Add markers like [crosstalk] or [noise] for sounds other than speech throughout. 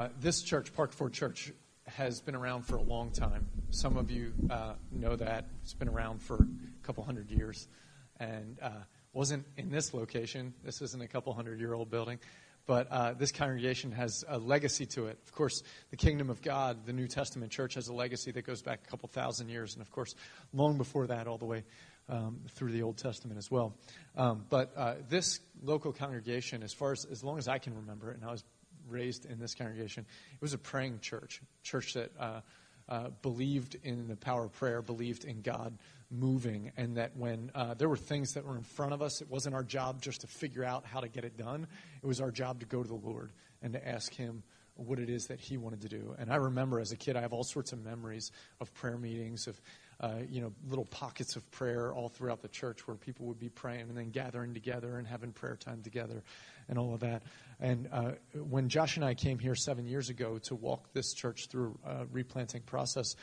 Uh, this church, Parker Ford Church, has been around for a long time. Some of you uh, know that. It's been around for a couple hundred years and uh, wasn't in this location. This isn't a couple hundred year old building. But uh, this congregation has a legacy to it. Of course, the kingdom of God, the New Testament church, has a legacy that goes back a couple thousand years. And of course, long before that, all the way um, through the Old Testament as well. Um, but uh, this local congregation, as far as as long as I can remember, and I was raised in this congregation, it was a praying church, church that uh, uh, believed in the power of prayer, believed in God moving, and that when uh, there were things that were in front of us, it wasn't our job just to figure out how to get it done. It was our job to go to the Lord and to ask Him what it is that He wanted to do. And I remember as a kid, I have all sorts of memories of prayer meetings, of uh, you know, little pockets of prayer all throughout the church where people would be praying and then gathering together and having prayer time together and all of that. And uh, when Josh and I came here seven years ago to walk this church through a replanting process,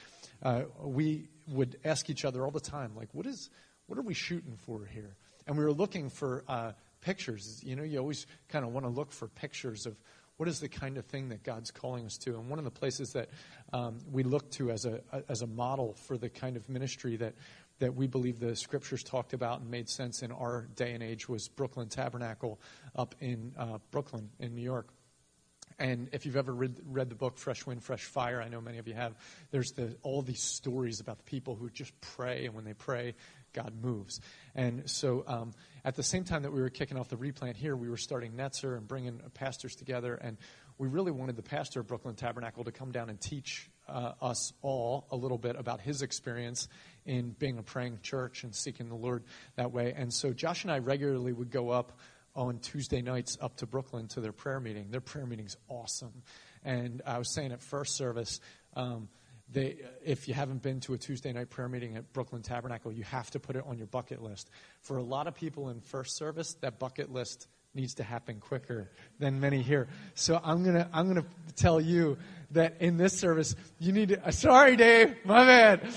uh, we would ask each other all the time, like, what is, what are we shooting for here? And we were looking for uh, pictures. You know, you always kind of want to look for pictures of what is the kind of thing that God's calling us to? And one of the places that um, we look to as a, as a model for the kind of ministry that, that we believe the scriptures talked about and made sense in our day and age was Brooklyn Tabernacle up in uh, Brooklyn, in New York. And if you've ever read, read, the book Fresh Wind, Fresh Fire, I know many of you have, there's the, all these stories about the people who just pray, and when they pray, God moves. And so um, at the same time that we were kicking off the replant here, we were starting Netzer and bringing pastors together. And we really wanted the pastor of Brooklyn Tabernacle to come down and teach uh, us all a little bit about his experience in being a praying church and seeking the Lord that way. And so Josh and I regularly would go up on Tuesday nights up to Brooklyn to their prayer meeting. Their prayer meeting's awesome. And I was saying at first service, um, they, if you haven't been to a Tuesday night prayer meeting at Brooklyn Tabernacle, you have to put it on your bucket list. For a lot of people in first service, that bucket list needs to happen quicker than many here. So I'm gonna I'm gonna tell you that in this service you need to. Sorry, Dave, my bad.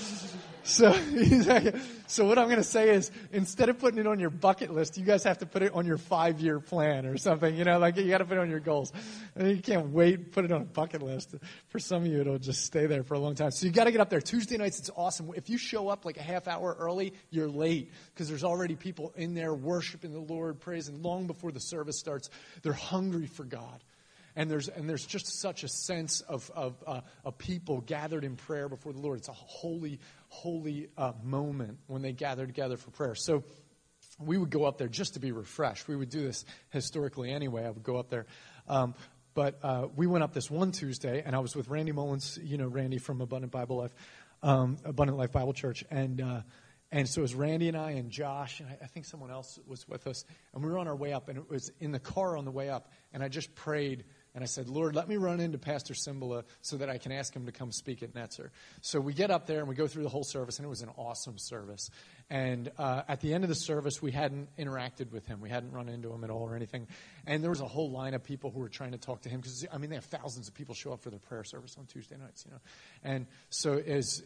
So, [laughs] so what I'm going to say is, instead of putting it on your bucket list, you guys have to put it on your five-year plan or something. You know, like you got to put it on your goals. You can't wait, put it on a bucket list. For some of you, it'll just stay there for a long time. So you got to get up there. Tuesday nights, it's awesome. If you show up like a half hour early, you're late because there's already people in there worshiping the Lord, praising long before the service starts. They're hungry for God. And there's, and there's just such a sense of, of, uh, of people gathered in prayer before the Lord. It's a holy, holy uh, moment when they gather together for prayer. So we would go up there just to be refreshed. We would do this historically anyway. I would go up there. Um, but uh, we went up this one Tuesday, and I was with Randy Mullins, you know, Randy from Abundant Bible Life, um, Abundant Life Bible Church. And, uh, and so it was Randy and I and Josh, and I, I think someone else was with us. And we were on our way up, and it was in the car on the way up. And I just prayed and I said, Lord, let me run into Pastor Cymbala so that I can ask him to come speak at Netzer. So we get up there and we go through the whole service, and it was an awesome service. And uh, at the end of the service, we hadn't interacted with him. We hadn't run into him at all or anything. And there was a whole line of people who were trying to talk to him because, I mean, they have thousands of people show up for their prayer service on Tuesday nights, you know. And so it was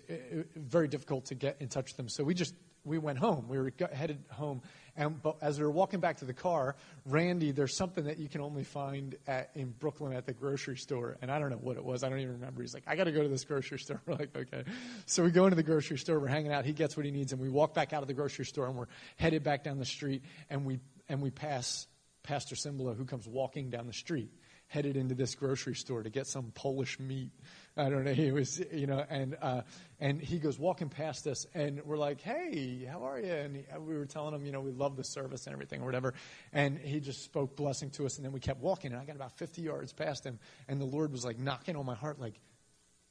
very difficult to get in touch with them. So we just, we went home. We were headed home. And as we were walking back to the car, Randy, there's something that you can only find at, in Brooklyn at the grocery store, and I don't know what it was. I don't even remember. He's like, I got to go to this grocery store. [laughs] We're like, okay. So we go into the grocery store. We're hanging out. He gets what he needs, and we walk back out of the grocery store, and we're headed back down the street, and we and we pass Pastor Cymbala, who comes walking down the street, headed into this grocery store to get some Polish meat [laughs] I don't know. He was, you know, and uh, and he goes walking past us, and we're like, "Hey, how are you?" And he, we were telling him, you know, we love the service and everything or whatever. And he just spoke blessing to us, and then we kept walking, and I got about 50 yards past him, and the Lord was like knocking on my heart, like,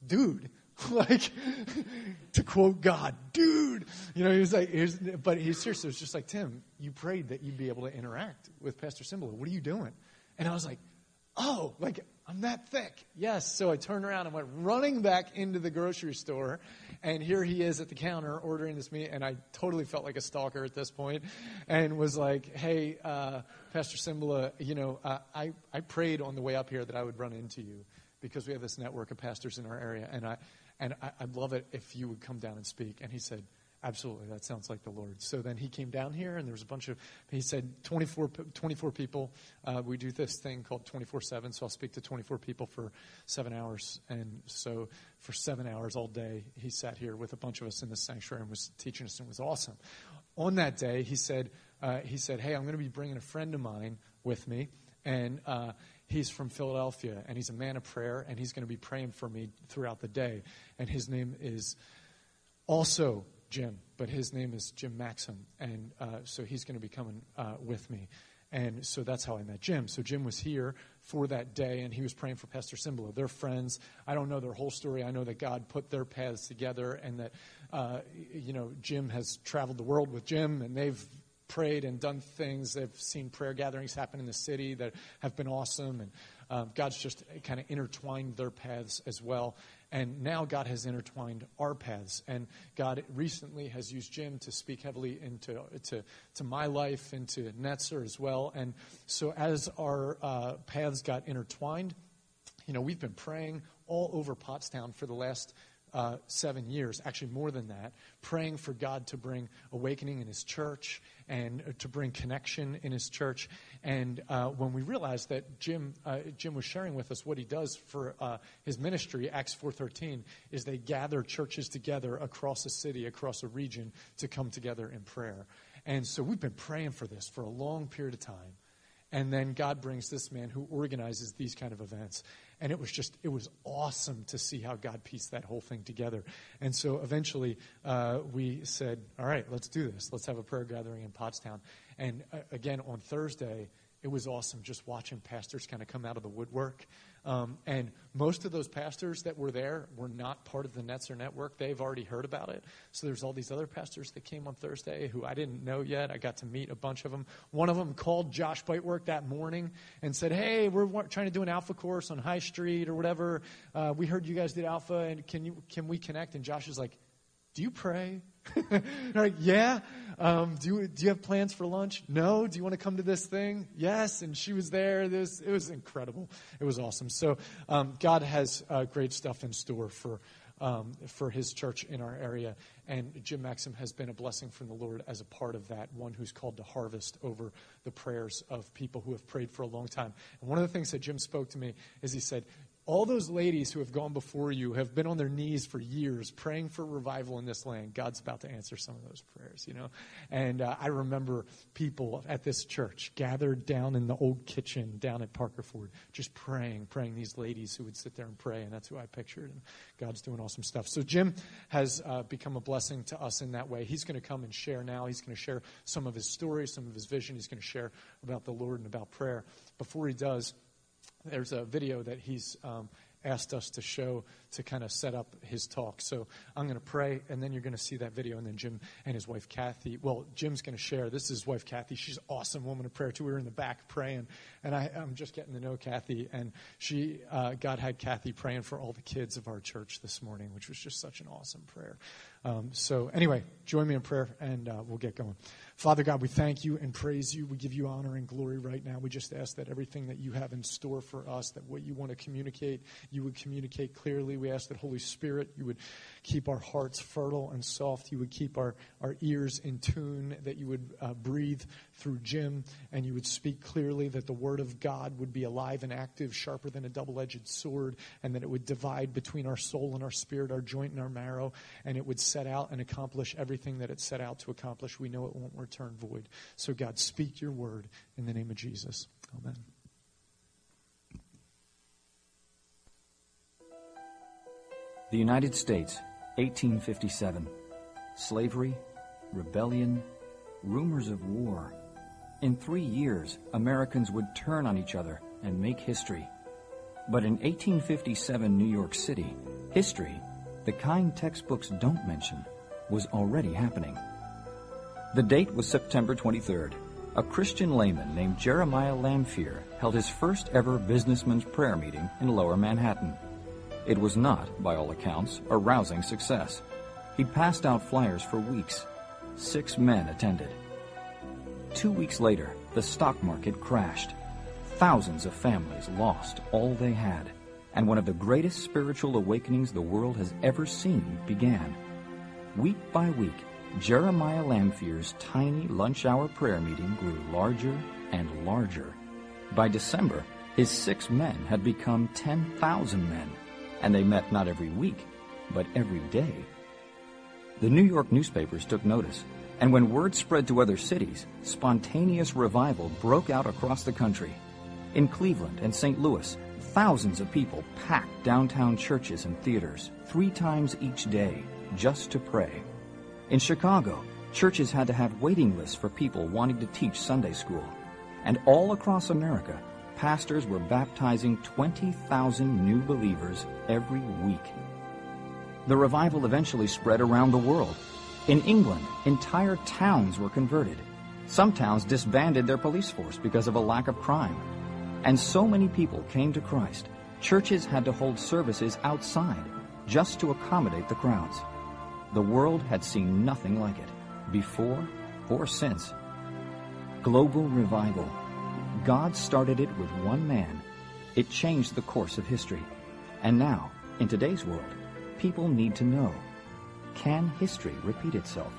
"Dude." [laughs] like to quote God, dude. You know, he was like, here's, but he seriously was just like, Tim, you prayed that you'd be able to interact with Pastor Cymbala. What are you doing? And I was like, oh, like I'm that thick. Yes. So I turned around and went running back into the grocery store. And here he is at the counter ordering this meat. And I totally felt like a stalker at this point and was like, hey, uh, Pastor Cymbala, you know, uh, I, I prayed on the way up here that I would run into you because we have this network of pastors in our area. And, I, and I, I'd love it if you would come down and speak. And he said, absolutely, that sounds like the Lord. So then he came down here, and there was a bunch of, he said 24, 24 people. Uh, we do this thing called 24 7, so I'll speak to 24 people for seven hours. And so for seven hours all day, he sat here with a bunch of us in the sanctuary and was teaching us, and it was awesome. On that day, he said, uh, he said, Hey, I'm going to be bringing a friend of mine with me. And uh, he's from Philadelphia, and he's a man of prayer, and he's going to be praying for me throughout the day. And his name is also Jim, but his name is Jim Maxim, and uh, so he's going to be coming uh, with me. And so that's how I met Jim. So Jim was here for that day, and he was praying for Pastor Cymbala. They're friends. I don't know their whole story. I know that God put their paths together, and that uh, you know Jim has traveled the world with Jim, and they've prayed and done things. They've seen prayer gatherings happen in the city that have been awesome, and um, God's just kind of intertwined their paths as well. And now God has intertwined our paths. And God recently has used Jim to speak heavily into to, to my life, into Netzer as well. And so as our uh, paths got intertwined, you know, we've been praying all over Pottstown for the last uh, seven years, actually more than that, praying for God to bring awakening in His church and uh, to bring connection in His church. And uh, when we realized that Jim uh, Jim was sharing with us what he does for uh, his ministry, Acts four thirteen, is they gather churches together across a city, across a region, to come together in prayer. And so we've been praying for this for a long period of time. And then God brings this man who organizes these kind of events. And it was just, it was awesome to see how God pieced that whole thing together. And so eventually uh, we said, all right, let's do this. Let's have a prayer gathering in Pottstown. And uh, again, on Thursday, it was awesome just watching pastors kind of come out of the woodwork. Um, and most of those pastors that were there were not part of the Netzer network. They've already heard about it. So there's all these other pastors that came on Thursday who I didn't know yet. I got to meet a bunch of them. One of them called Josh Bitework that morning and said, "Hey, we're trying to do an Alpha course on High Street or whatever. Uh, we heard you guys did Alpha, and can you can we connect?" And Josh is like, "Do you pray?" [laughs] like, yeah. Um, do you do you have plans for lunch? No. Do you want to come to this thing? Yes. And she was there. This it was incredible. It was awesome. So um, God has uh, great stuff in store for. Um, for his church in our area. And Jim Maxim has been a blessing from the Lord as a part of that, one who's called to harvest over the prayers of people who have prayed for a long time. And one of the things that Jim spoke to me is he said, all those ladies who have gone before you have been on their knees for years praying for revival in this land. God's about to answer some of those prayers, you know. And uh, I remember people at this church gathered down in the old kitchen down at Parker Ford, just praying, praying. These ladies who would sit there and pray, and that's who I pictured. And God's doing awesome stuff. So Jim has uh, become a blessing to us in that way. He's going to come and share now. He's going to share some of his stories, some of his vision. He's going to share about the Lord and about prayer. Before he does there's a video that he's um, asked us to show to kind of set up his talk. So I'm going to pray, and then you're going to see that video, and then Jim and his wife Kathy. Well, Jim's going to share. This is his wife Kathy. She's an awesome woman of prayer too. We were in the back praying, and I, am just getting to know Kathy, and she, uh, God had Kathy praying for all the kids of our church this morning, which was just such an awesome prayer. Um, so anyway, join me in prayer, and uh, we'll get going. Father God, we thank you and praise you. We give you honor and glory right now. We just ask that everything that you have in store for us, that what you want to communicate, you would communicate clearly. We ask that Holy Spirit, you would keep our hearts fertile and soft. You would keep our, our ears in tune, that you would uh, breathe through Jim, and you would speak clearly, that the Word of God would be alive and active, sharper than a double edged sword, and that it would divide between our soul and our spirit, our joint and our marrow, and it would set out and accomplish everything that it set out to accomplish. We know it won't return void. So, God, speak your word in the name of Jesus. Amen. The United States, 1857. Slavery, rebellion, rumors of war. In three years, Americans would turn on each other and make history. But in 1857 New York City, history, the kind textbooks don't mention, was already happening. The date was September 23rd. A Christian layman named Jeremiah Lanphier held his first ever businessman's prayer meeting in lower Manhattan. It was not, by all accounts, a rousing success. He passed out flyers for weeks. Six men attended. Two weeks later, the stock market crashed. Thousands of families lost all they had, and one of the greatest spiritual awakenings the world has ever seen began. Week by week, Jeremiah Lanphier's tiny lunch hour prayer meeting grew larger and larger. By December, his six men had become 10,000 men, and they met not every week, but every day. The New York newspapers took notice, and when word spread to other cities, spontaneous revival broke out across the country. In Cleveland and St. Louis, thousands of people packed downtown churches and theaters three times each day just to pray. In Chicago, churches had to have waiting lists for people wanting to teach Sunday school. And all across America, pastors were baptizing 20,000 new believers every week. The revival eventually spread around the world. In England, entire towns were converted. Some towns disbanded their police force because of a lack of crime. And so many people came to Christ, churches had to hold services outside just to accommodate the crowds. The world had seen nothing like it, before or since. Global revival. God started it with one man. It changed the course of history. And now, in today's world, people need to know, can history repeat itself?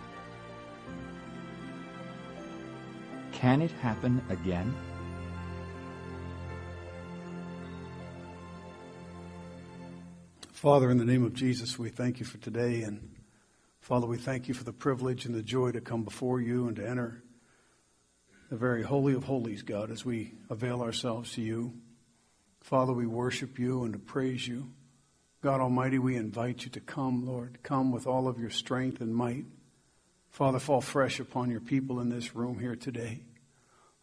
Can it happen again? Father, in the name of Jesus, we thank you for today. And Father, we thank you for the privilege and the joy to come before you and to enter the very holy of holies, God, as we avail ourselves to you. Father, we worship you and to praise you. God Almighty, we invite you to come, Lord. Come with all of your strength and might. Father, fall fresh upon your people in this room here today.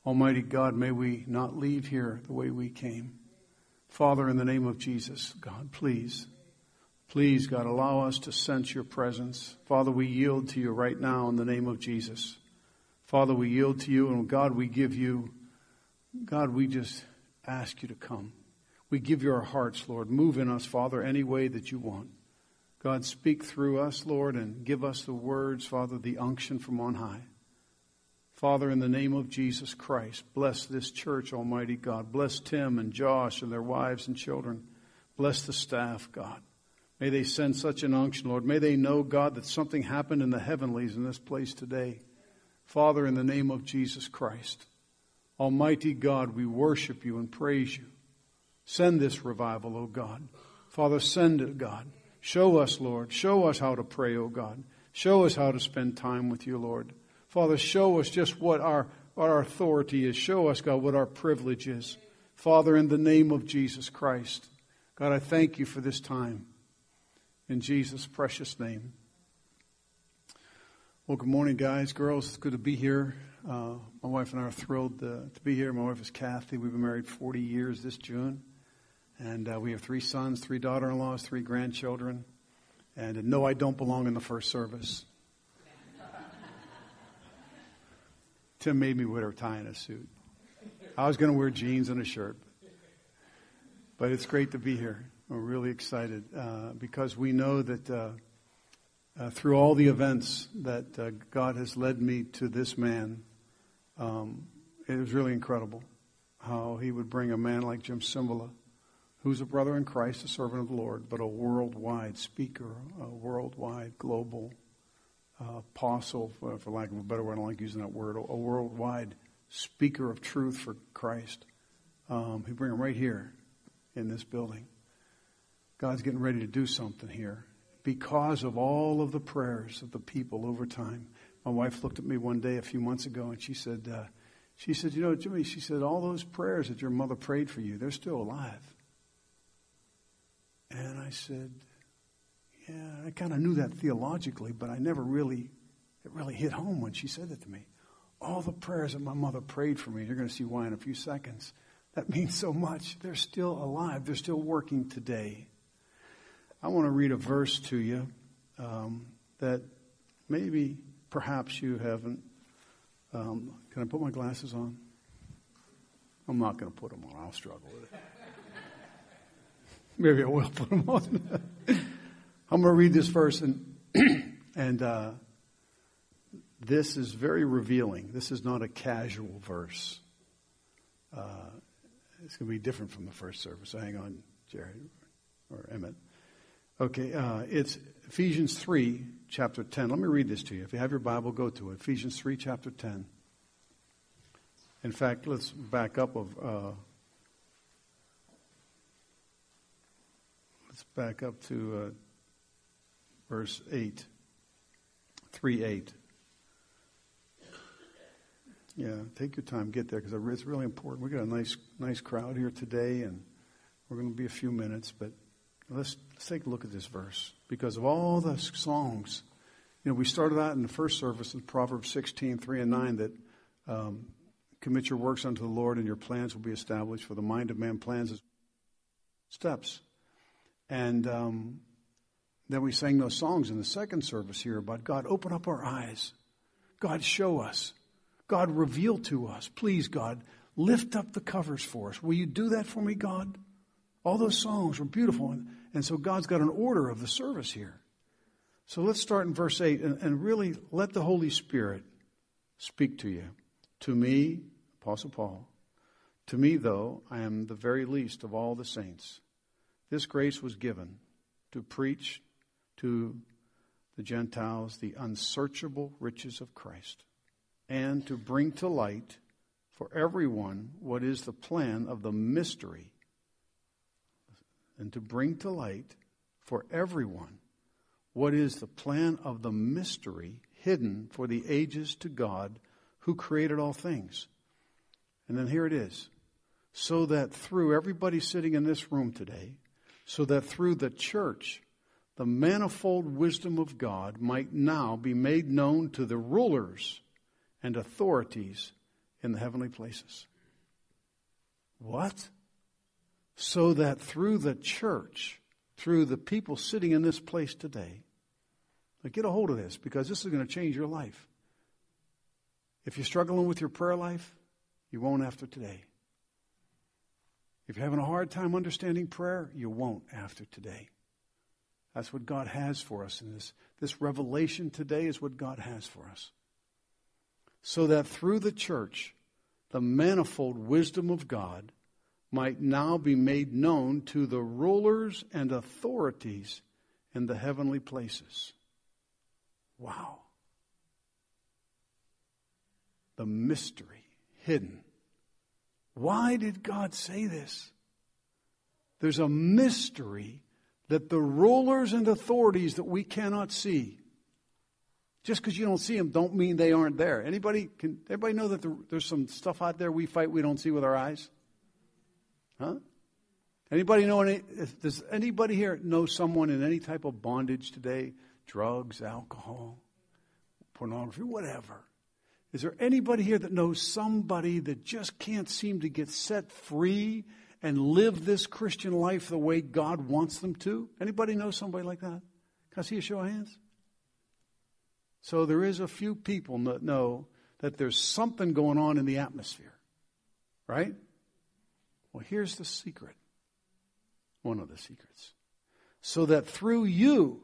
Almighty God, may we not leave here the way we came. Father, in the name of Jesus, God, please Please, God, allow us to sense your presence. Father, we yield to you right now in the name of Jesus. Father, we yield to you, and God, we give you, God, we just ask you to come. We give you our hearts, Lord. Move in us, Father, any way that you want. God, speak through us, Lord, and give us the words, Father, the unction from on high. Father, in the name of Jesus Christ, bless this church, Almighty God. Bless Tim and Josh and their wives and children. Bless the staff, God. May they send such an unction, Lord. May they know, God, that something happened in the heavenlies in this place today. Father, in the name of Jesus Christ, Almighty God, we worship you and praise you. Send this revival, O God. Father, send it, God. Show us, Lord. Show us how to pray, O God. Show us how to spend time with you, Lord. Father, show us just what our, what our authority is. Show us, God, what our privilege is. Father, in the name of Jesus Christ, God, I thank you for this time. In Jesus' precious name. Well, good morning, guys, girls. It's good to be here. Uh, my wife and I are thrilled uh, to be here. My wife is Kathy. We've been married 40 years this June. And uh, we have three sons, three daughter in laws, three grandchildren. And no, I don't belong in the first service. Tim made me wear a tie and a suit. I was going to wear jeans and a shirt. But it's great to be here. We're really excited uh, because we know that uh, through all the events that uh, God has led me to this man, um, it was really incredible how he would bring a man like Jim Cymbala, who's a brother in Christ, a servant of the Lord, but a worldwide speaker, a worldwide global uh, apostle, for, for, lack of a better word, I don't like using that word, a, a worldwide speaker of truth for Christ. Um, he'd bring him right here in this building. God's getting ready to do something here because of all of the prayers of the people over time. My wife looked at me one day a few months ago and she said, uh, she said, you know, Jimmy, she said, all those prayers that your mother prayed for you, they're still alive. And I said, yeah, I kind of knew that theologically, but I never really, it really hit home when she said that to me. All the prayers that my mother prayed for me, you're going to see why in a few seconds. That [laughs] means so much. They're still alive. They're still working today. I want to read a verse to you um, that maybe, perhaps you haven't. Um, can I put my glasses on? I'm not going to put them on. I'll struggle with it. [laughs] Maybe I will put them on. [laughs] I'm going to read this verse, and [clears throat] and uh, this is very revealing. This is not a casual verse. Uh, it's going to be different from the first service. So hang on, Jerry or Emmett. Okay, uh, it's Ephesians 3, chapter 10. Let me read this to you. If you have your Bible, go to it. Ephesians 3, chapter 10. In fact, let's back up of. Uh, let's back up to uh, verse 8. 3 8. Yeah, take your time, get there, because it's really important. We've got a nice, nice crowd here today, and we're going to be a few minutes, but let's, let's take a look at this verse. Because of all the songs, you know, we started out in the first service with Proverbs 16, 3 and 9, that um, commit your works unto the Lord, and your plans will be established, for the mind of man plans his steps. And um, then we sang those songs in the second service here about God, open up our eyes. God, show us. God, reveal to us. Please, God, lift up the covers for us. Will you do that for me, God? All those songs were beautiful. And, and so God's got an order of the service here. So let's start in verse 8 and, and really let the Holy Spirit speak to you. To me, Apostle Paul, to me, though, I am the very least of all the saints. This grace was given to preach to the Gentiles the unsearchable riches of Christ and to bring to light for everyone what is the plan of the mystery, and to bring to light for everyone what is the plan of the mystery hidden for the ages to God who created all things. And then here it is. So that through everybody sitting in this room today, so that through the church, the manifold wisdom of God might now be made known to the rulers and authorities in the heavenly places. What? So that through the church, through the people sitting in this place today, get a hold of this because this is going to change your life. If you're struggling with your prayer life, you won't after today. If you're having a hard time understanding prayer, you won't after today. That's what God has for us in this. This revelation today is what God has for us so that through the church, the manifold wisdom of God might now be made known to the rulers and authorities in the heavenly places. Wow. The mystery hidden. Why did God say this? There's a mystery that the rulers and authorities that we cannot see just because you don't see them don't mean they aren't there. Anybody can everybody know that there, there's some stuff out there we fight we don't see with our eyes? Huh? Anybody know any does anybody here know someone in any type of bondage today? Drugs, alcohol, pornography, whatever. Is there anybody here that knows somebody that just can't seem to get set free and live this Christian life the way God wants them to? Anybody know somebody like that? Can I see a show of hands? So there is a few people that know that there's something going on in the atmosphere. Right? Well, here's the secret. One of the secrets. So that through you,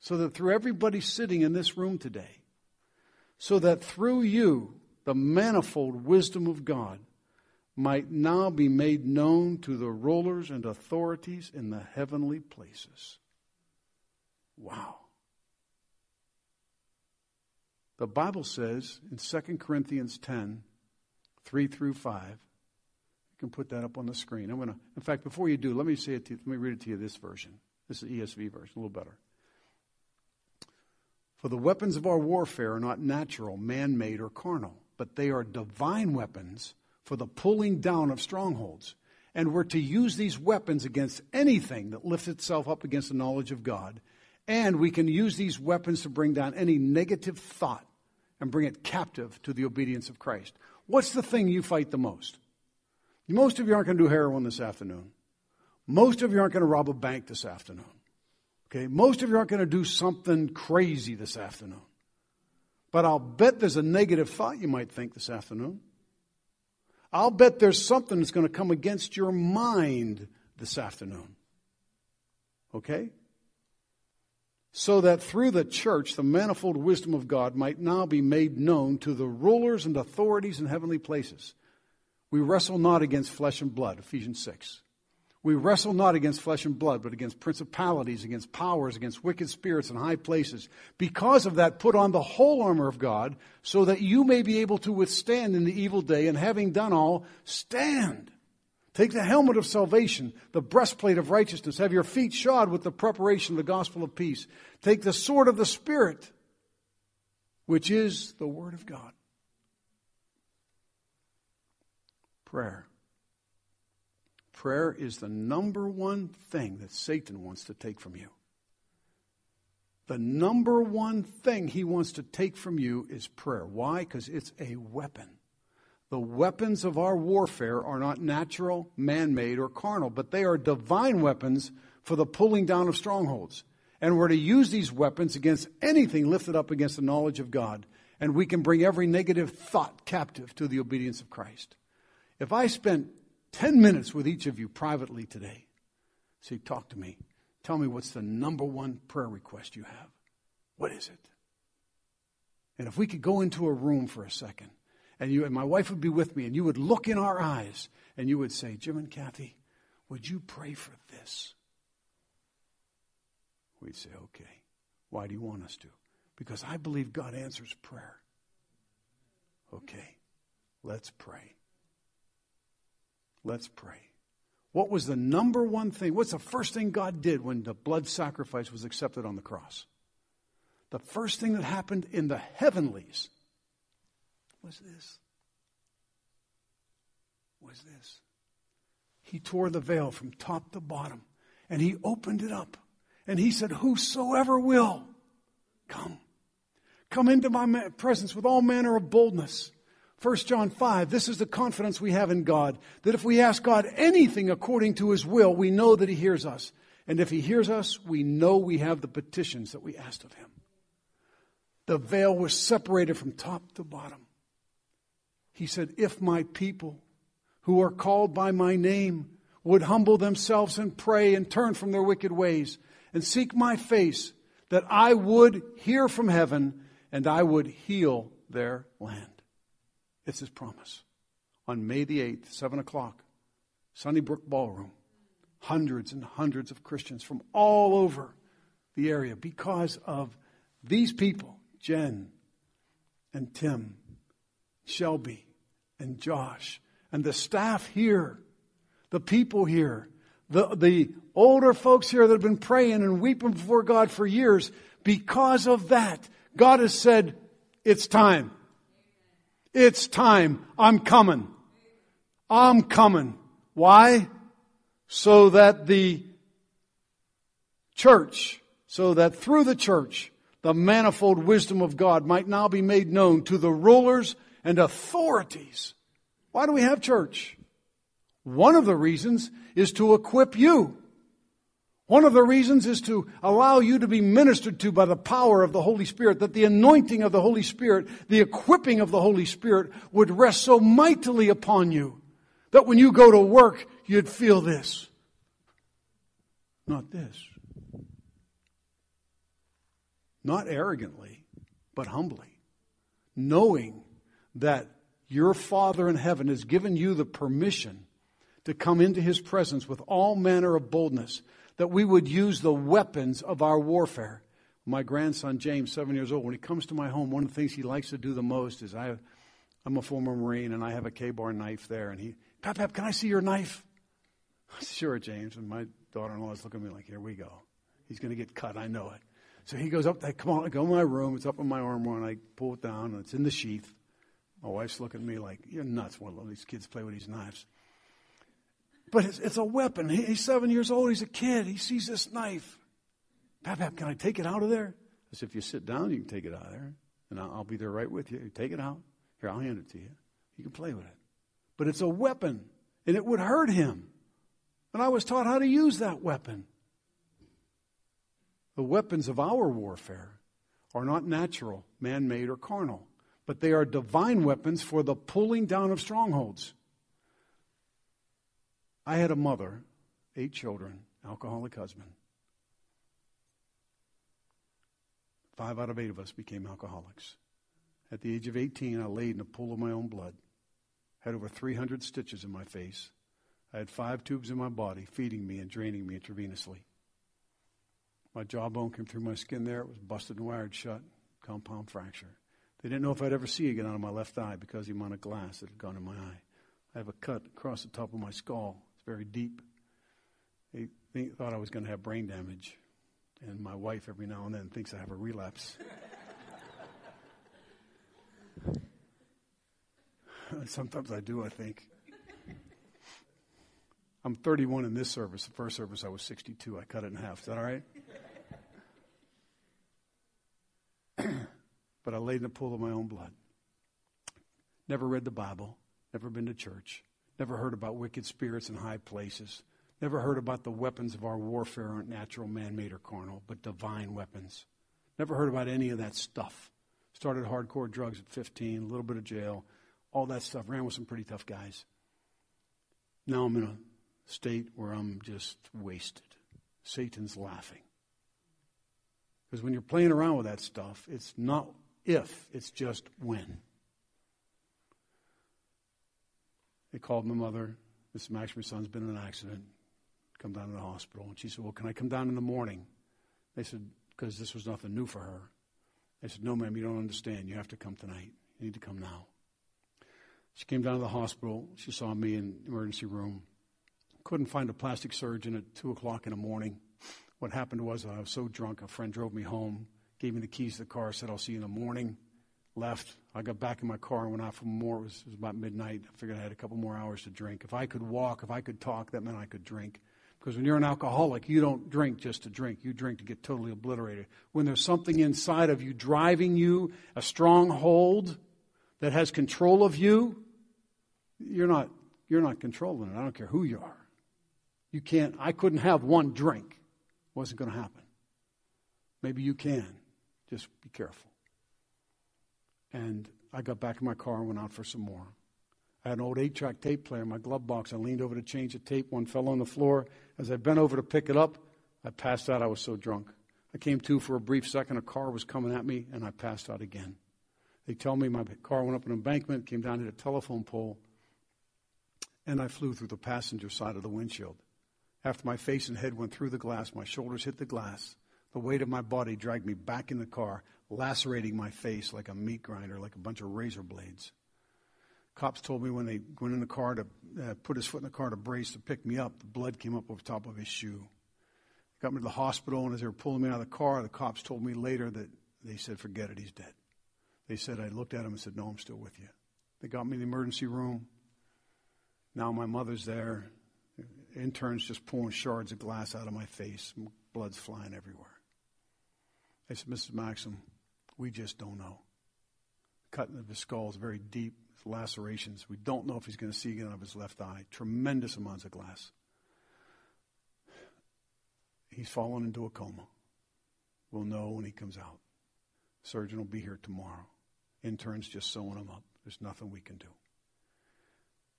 so that through everybody sitting in this room today, so that through you, the manifold wisdom of God might now be made known to the rulers and authorities in the heavenly places. Wow. The Bible says in 2 Corinthians 10, 3 through 5, you can put that up on the screen. I'm going to, in fact, before you do, let me say it to you, let me read it to you this version. This is the ESV version, a little better. For the weapons of our warfare are not natural, man made, or carnal, but they are divine weapons for the pulling down of strongholds. And we're to use these weapons against anything that lifts itself up against the knowledge of God and we can use these weapons to bring down any negative thought and bring it captive to the obedience of Christ. What's the thing you fight the most? Most of you aren't going to do heroin this afternoon. Most of you aren't going to rob a bank this afternoon. Okay? Most of you aren't going to do something crazy this afternoon. But I'll bet there's a negative thought you might think this afternoon. I'll bet there's something that's going to come against your mind this afternoon. Okay? so that through the church the manifold wisdom of God might now be made known to the rulers and authorities in heavenly places. We wrestle not against flesh and blood, Ephesians 6. We wrestle not against flesh and blood, but against principalities, against powers, against wicked spirits in high places. Because of that, put on the whole armor of God, so that you may be able to withstand in the evil day, and having done all, stand. Take the helmet of salvation, the breastplate of righteousness. Have your feet shod with the preparation of the gospel of peace. Take the sword of the Spirit, which is the Word of God. Prayer. Prayer is the number one thing that Satan wants to take from you. The number one thing he wants to take from you is prayer. Why? Because it's a weapon. The weapons of our warfare are not natural, man made, or carnal, but they are divine weapons for the pulling down of strongholds. And we're to use these weapons against anything lifted up against the knowledge of God. And we can bring every negative thought captive to the obedience of Christ. If I spent 10 minutes with each of you privately today, say, talk to me. Tell me what's the number one prayer request you have. What is it? And if we could go into a room for a second and you and my wife would be with me, and you would look in our eyes, and you would say, Jim and Kathy, would you pray for this? We'd say, okay. Why do you want us to? Because I believe God answers prayer. Okay, let's pray. Let's pray. What was the number one thing? What's the first thing God did when the blood sacrifice was accepted on the cross? The first thing that happened in the heavenlies was this. Was this. He tore the veil from top to bottom and he opened it up. And he said, Whosoever will, come. Come into my presence with all manner of boldness. 1 John 5, this is the confidence we have in God, that if we ask God anything according to his will, we know that he hears us. And if he hears us, we know we have the petitions that we asked of him. The veil was separated from top to bottom. He said, If my people who are called by my name would humble themselves and pray and turn from their wicked ways and seek my face, that I would hear from heaven and I would heal their land. It's his promise. On May the 8th, 7 o'clock, Sunnybrook Ballroom, hundreds and hundreds of Christians from all over the area because of these people, Jen and Tim, Shelby, and Josh and the staff here, the people here, the, the older folks here that have been praying and weeping before God for years. Because of that, God has said, it's time. It's time. I'm coming. I'm coming. Why? So that the church, so that through the church, the manifold wisdom of God might now be made known to the rulers and authorities. Why do we have church? One of the reasons is to equip you. One of the reasons is to allow you to be ministered to by the power of the Holy Spirit, that the anointing of the Holy Spirit, the equipping of the Holy Spirit would rest so mightily upon you that when you go to work, you'd feel this. Not this. Not arrogantly, but humbly. Knowing that your Father in heaven has given you the permission to come into his presence with all manner of boldness, that we would use the weapons of our warfare. My grandson James, seven years old, when he comes to my home, one of the things he likes to do the most is I, I'm a former Marine and I have a Ka-Bar knife there, and he, Pap, Pap, can I see your knife? [laughs] Sure, James. And my daughter-in-law is looking at me like, here we go. He's going to get cut. I know it. So he goes up, I come on, I go in my room. It's up in my armor, and I pull it down, and it's in the sheath. My wife's looking at me like, you're nuts. One of these kids play with these knives. But it's, it's a weapon. He, he's seven years old. He's a kid. He sees this knife. Pap, Pap, can I take it out of there? I said, if you sit down, you can take it out of there. And I'll, I'll be there right with you. you. Take it out. Here, I'll hand it to you. You can play with it. But it's a weapon, and it would hurt him. And I was taught how to use that weapon. The weapons of our warfare are not natural, man made, or carnal but they are divine weapons for the pulling down of strongholds. I had a mother, eight children, alcoholic husband. Five out of eight of us became alcoholics. At the age of 18, I laid in a pool of my own blood, had over 300 stitches in my face, I had five tubes in my body feeding me and draining me intravenously. My jawbone came through my skin there. It was busted and wired shut, compound fracture. They didn't know if I'd ever see again out of my left eye because the amount of glass that had gone in my eye. I have a cut across the top of my skull. Very deep. They thought I was going to have brain damage. And my wife, every now and then, thinks I have a relapse. [laughs] Sometimes I do, I think. I'm 31 in this service. The first service, I was 62. I cut it in half. Is that all right? [clears throat] but I laid in the pool of my own blood. Never read the Bible, never been to church, never heard about wicked spirits in high places, never heard about the weapons of our warfare aren't natural, man made, or carnal, but divine weapons. Never heard about any of that stuff. Started hardcore drugs at 15, a little bit of jail, all that stuff. Ran with some pretty tough guys. Now I'm in a state where I'm just wasted. Satan's laughing. Because when you're playing around with that stuff, it's not if, it's just when. They called my mother. Mrs. Max, my son's been in an accident. Come down to the hospital. And she said, Well, can I come down in the morning? They said, Because this was nothing new for her. They said, No, ma'am, you don't understand. You have to come tonight. You need to come now. She came down to the hospital. She saw me in the emergency room. Couldn't find a plastic surgeon at 2 o'clock in the morning. What happened was I was so drunk, a friend drove me home, gave me the keys to the car, said, I'll see you in the morning. Left. I got back in my car and went out for more. It was, it was about midnight. I figured I had a couple more hours to drink. If I could walk, if I could talk, that meant I could drink. Because when you're an alcoholic, you don't drink just to drink. You drink to get totally obliterated. When there's something inside of you driving you, a stronghold that has control of you, you're not, you're not controlling it. I don't care who you are. You can't, I couldn't have one drink. It Wasn't going to happen. Maybe you can. Just be careful. And I got back in my car and went out for some more. I had an old eight track tape player in my glove box. I leaned over to change the tape. One fell on the floor. As I bent over to pick it up, I passed out. I was so drunk. I came to for a brief second. A car was coming at me, and I passed out again. They tell me my car went up an embankment, came down to a telephone pole, and I flew through the passenger side of the windshield. After my face and head went through the glass, my shoulders hit the glass. The weight of my body dragged me back in the car, lacerating my face like a meat grinder, like a bunch of razor blades. Cops told me when they went in the car to uh, put his foot in the car to brace to pick me up, the blood came up over top of his shoe. Got me to the hospital, and as they were pulling me out of the car, the cops told me later that they said, Forget it, he's dead. They said, I looked at him and said, No, I'm still with you. They got me in the emergency room. Now my mother's there interns just pulling shards of glass out of my face. Blood's flying everywhere. I said, Mrs. Maxim, we just don't know. Cutting of his skull is very deep, lacerations. We don't know if he's going to see again out of his left eye. Tremendous amounts of glass. He's fallen into a coma. We'll know when he comes out. Surgeon will be here tomorrow. Interns just sewing him up. There's nothing we can do.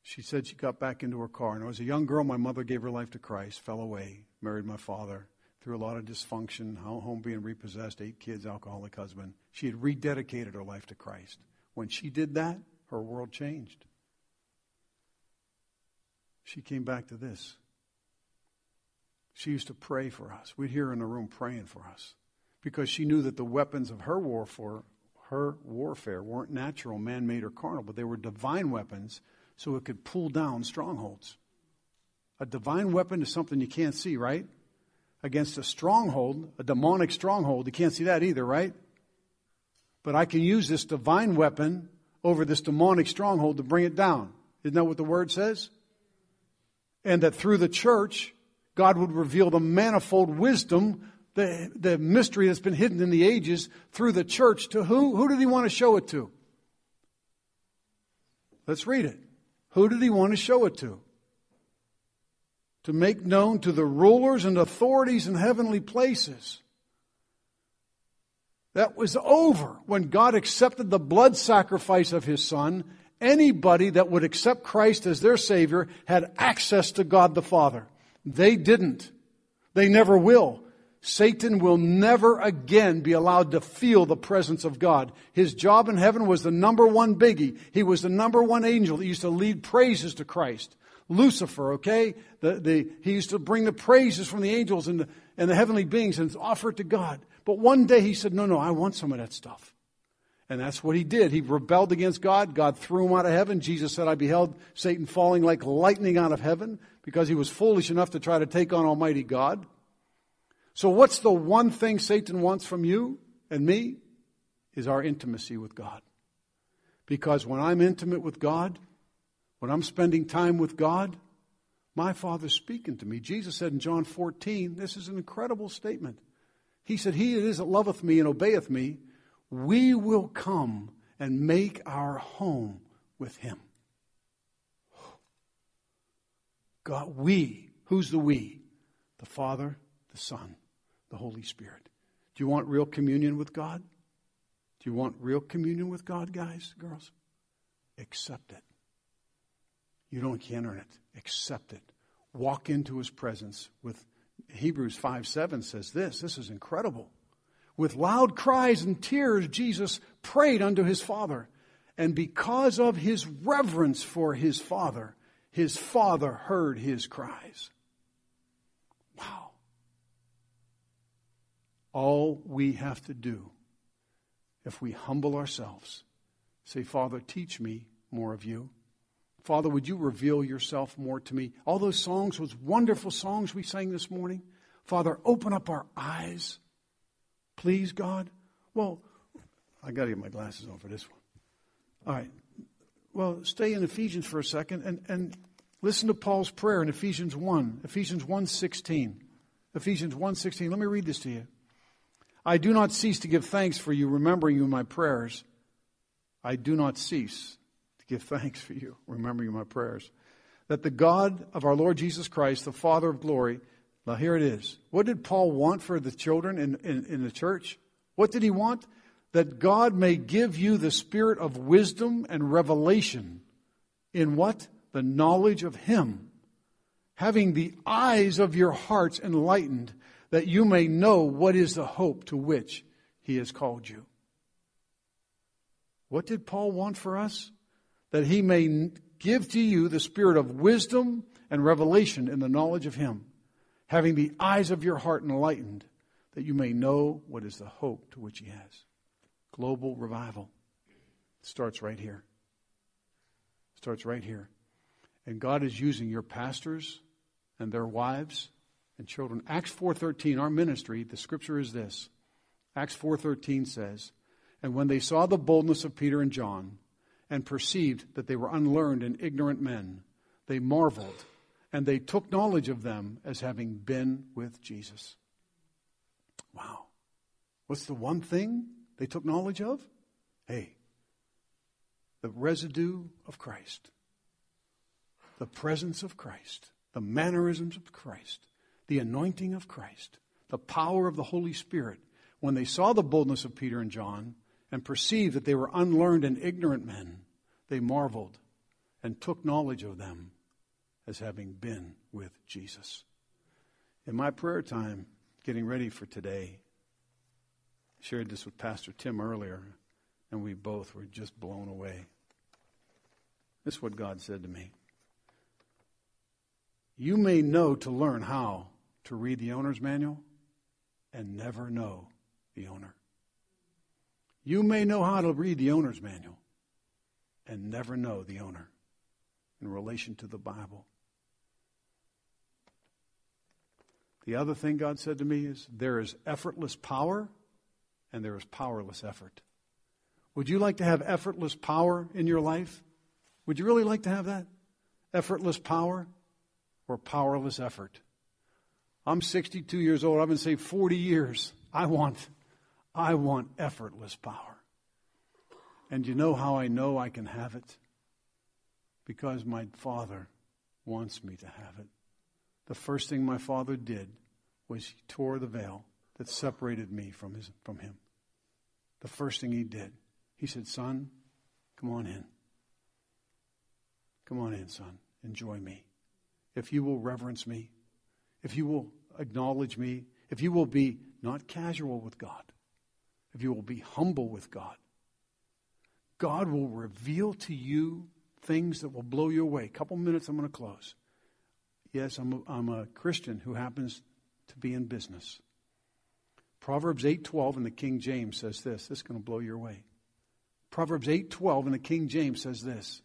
She said she got back into her car. And as a young girl, my mother gave her life to Christ, fell away, married my father, through a lot of dysfunction, home being repossessed, eight kids, alcoholic husband. She had rededicated her life to Christ. When she did that, her world changed. She came back to this. She used to pray for us. We'd hear her in the room praying for us because she knew that the weapons of her warfare, her warfare weren't natural, man-made, or carnal, but they were divine weapons so it could pull down strongholds. A divine weapon is something you can't see, right? Against a stronghold, a demonic stronghold, you can't see that either, right? But I can use this divine weapon over this demonic stronghold to bring it down. Isn't that what the word says? And that through the church, God would reveal the manifold wisdom, the, the mystery that's been hidden in the ages through the church to who? Who did he want to show it to? Let's read it. Who did he want to show it to? To make known to the rulers and authorities in heavenly places. That was over when God accepted the blood sacrifice of his son. Anybody that would accept Christ as their Savior had access to God the Father. They didn't. They never will. Satan will never again be allowed to feel the presence of God. His job in heaven was the number one biggie. He was the number one angel that used to lead praises to Christ. Lucifer, okay? The, the, he used to bring the praises from the angels and the, and the heavenly beings and offer it to God. But one day he said, No, no, I want some of that stuff. And that's what he did. He rebelled against God. God threw him out of heaven. Jesus said, I beheld Satan falling like lightning out of heaven because he was foolish enough to try to take on Almighty God. So, what's the one thing Satan wants from you and me? Is our intimacy with God. Because when I'm intimate with God, when I'm spending time with God, my Father's speaking to me. Jesus said in John 14, this is an incredible statement. He said, He it is that loveth me and obeyeth me, we will come and make our home with him. God, we, who's the we? The Father, the Son, the Holy Spirit. Do you want real communion with God? Do you want real communion with God, guys, girls? Accept it. You don't can't earn it. Accept it. Walk into his presence with Hebrews 5 7 says this. This is incredible. With loud cries and tears, Jesus prayed unto his Father. And because of his reverence for his Father, his Father heard his cries. Wow. All we have to do, if we humble ourselves, say, Father, teach me more of you. Father, would you reveal yourself more to me? All those songs, those wonderful songs we sang this morning. Father, open up our eyes. Please, God. Well, I got to get my glasses on for this one. All right. Well, stay in Ephesians for a second and, and listen to Paul's prayer in Ephesians 1. Ephesians 1.16. Ephesians 1.16. Let me read this to you. I do not cease to give thanks for you, remembering you in my prayers. I do not cease give thanks for you, remembering my prayers. That the God of our Lord Jesus Christ, the Father of glory, now here it is. What did Paul want for the children in, in, in the church? What did he want? That God may give you the spirit of wisdom and revelation in what? The knowledge of Him. Having the eyes of your hearts enlightened, that you may know what is the hope to which He has called you. What did Paul want for us? That he may give to you the spirit of wisdom and revelation in the knowledge of him, having the eyes of your heart enlightened, that you may know what is the hope to which he has. Global revival starts right here. Starts right here. And God is using your pastors and their wives and children. Acts 4:13, our ministry, the scripture is this. Acts 4:13 says, "And when they saw the boldness of Peter and John, and perceived that they were unlearned and ignorant men. They marveled, and they took knowledge of them as having been with Jesus. Wow. What's the one thing they took knowledge of? Hey, the residue of Christ, the presence of Christ, the mannerisms of Christ, the anointing of Christ, the power of the Holy Spirit. When they saw the boldness of Peter and John, and perceived that they were unlearned and ignorant men, they marveled and took knowledge of them as having been with Jesus. In my prayer time, getting ready for today, I shared this with Pastor Tim earlier, and we both were just blown away. This is what God said to me. You may know to learn how to read the owner's manual and never know the owner. You may know how to read the owner's manual and never know the owner in relation to the Bible. The other thing God said to me is there is effortless power and there is powerless effort. Would you like to have effortless power in your life? Would you really like to have that? Effortless power or powerless effort? I'm 62 years old. I've been saved 40 years. I want I want effortless power. And you know how I know I can have it? Because my Father wants me to have it. The first thing my Father did was he tore the veil that separated me from, his, from Him. The first thing He did, He said, Son, come on in. Come on in, son. Enjoy me. If you will reverence me, if you will acknowledge me, if you will be not casual with God, if you will be humble with God, God will reveal to you things that will blow you away. A couple minutes, I'm going to close. Yes, I'm a, I'm a Christian who happens to be in business. Proverbs 8:12 in the King James says this. This is going to blow your away. Proverbs 8:12 in the King James says this.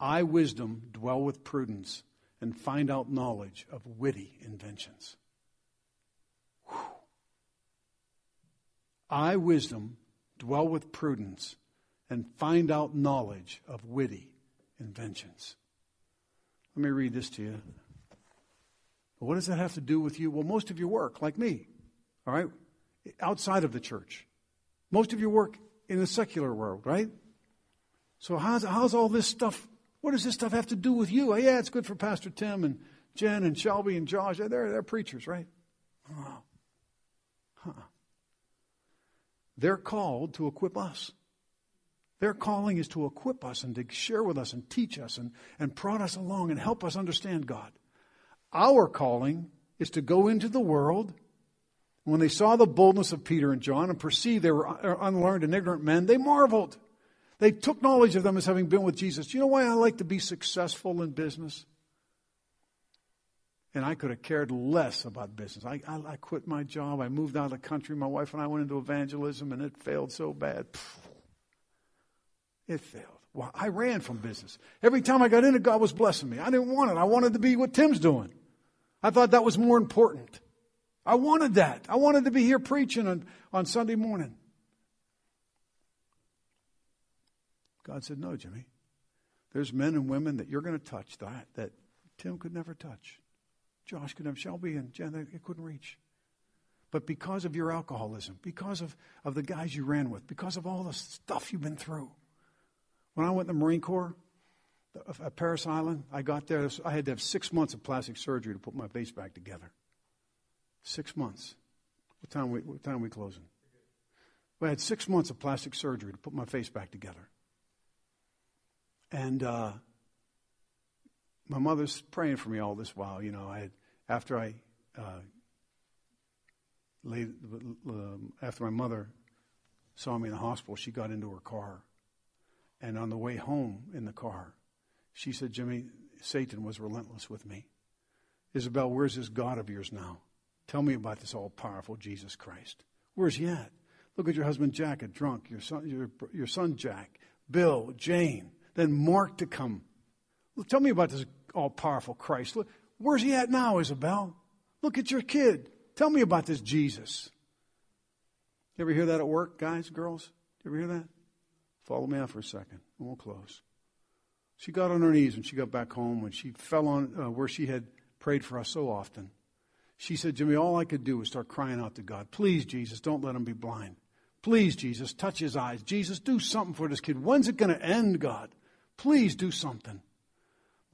I wisdom dwell with prudence and find out knowledge of witty inventions. I wisdom dwell with prudence and find out knowledge of witty inventions. Let me read this to you. What does that have to do with you? Well, most of your work, like me, all right, outside of the church. Most of your work in the secular world, right? So how's, how's all this stuff, what does this stuff have to do with you? Oh, yeah, it's good for Pastor Tim and Jen and Shelby and Josh. They're, they're preachers, right? Huh. They're called to equip us. Their calling is to equip us and to share with us and teach us and, and prod us along and help us understand God. Our calling is to go into the world. When they saw the boldness of Peter and John and perceived they were unlearned and ignorant men, they marveled. They took knowledge of them as having been with Jesus. You know why I like to be successful in business? And I could have cared less about business. I, I, I quit my job. I moved out of the country. My wife and I went into evangelism, and it failed so bad. It failed. Well, I ran from business. Every time I got in it, God was blessing me. I didn't want it. I wanted to be what Tim's doing. I thought that was more important. I wanted that. I wanted to be here preaching on, on Sunday morning. God said, No, Jimmy. There's men and women that you're going to touch that, that Tim could never touch. Josh could never, Shelby and Jen, they couldn't reach. But because of your alcoholism, because of, of the guys you ran with, because of all the stuff you've been through. When I went in the Marine Corps, at Parris Island, I got there. I had to have six months of plastic surgery to put my face back together. Six months. What time we what time we closing? I had six months of plastic surgery to put my face back together. And uh, my mother's praying for me all this while. You know, I had after I uh, laid uh, after my mother saw me in the hospital, she got into her car, and on the way home in the car, she said, Jimmy, Satan was relentless with me. Isabel, where's this God of yours now? Tell me about this all powerful Jesus Christ. Where's he at? Look at your husband Jack, a drunk, your son, your, your son Jack, Bill, Jane, then Mark to come. Tell me about this all powerful Christ. Where's he at now, Isabel? Look at your kid. Tell me about this Jesus. You ever hear that at work, guys, girls? You ever hear that? Follow me out for a second, and we'll close. She got on her knees when she got back home, when she fell on uh, where she had prayed for us so often. She said, Jimmy, all I could do was start crying out to God. Please, Jesus, don't let him be blind. Please, Jesus, touch his eyes. Jesus, do something for this kid. When's it going to end, God? Please do something.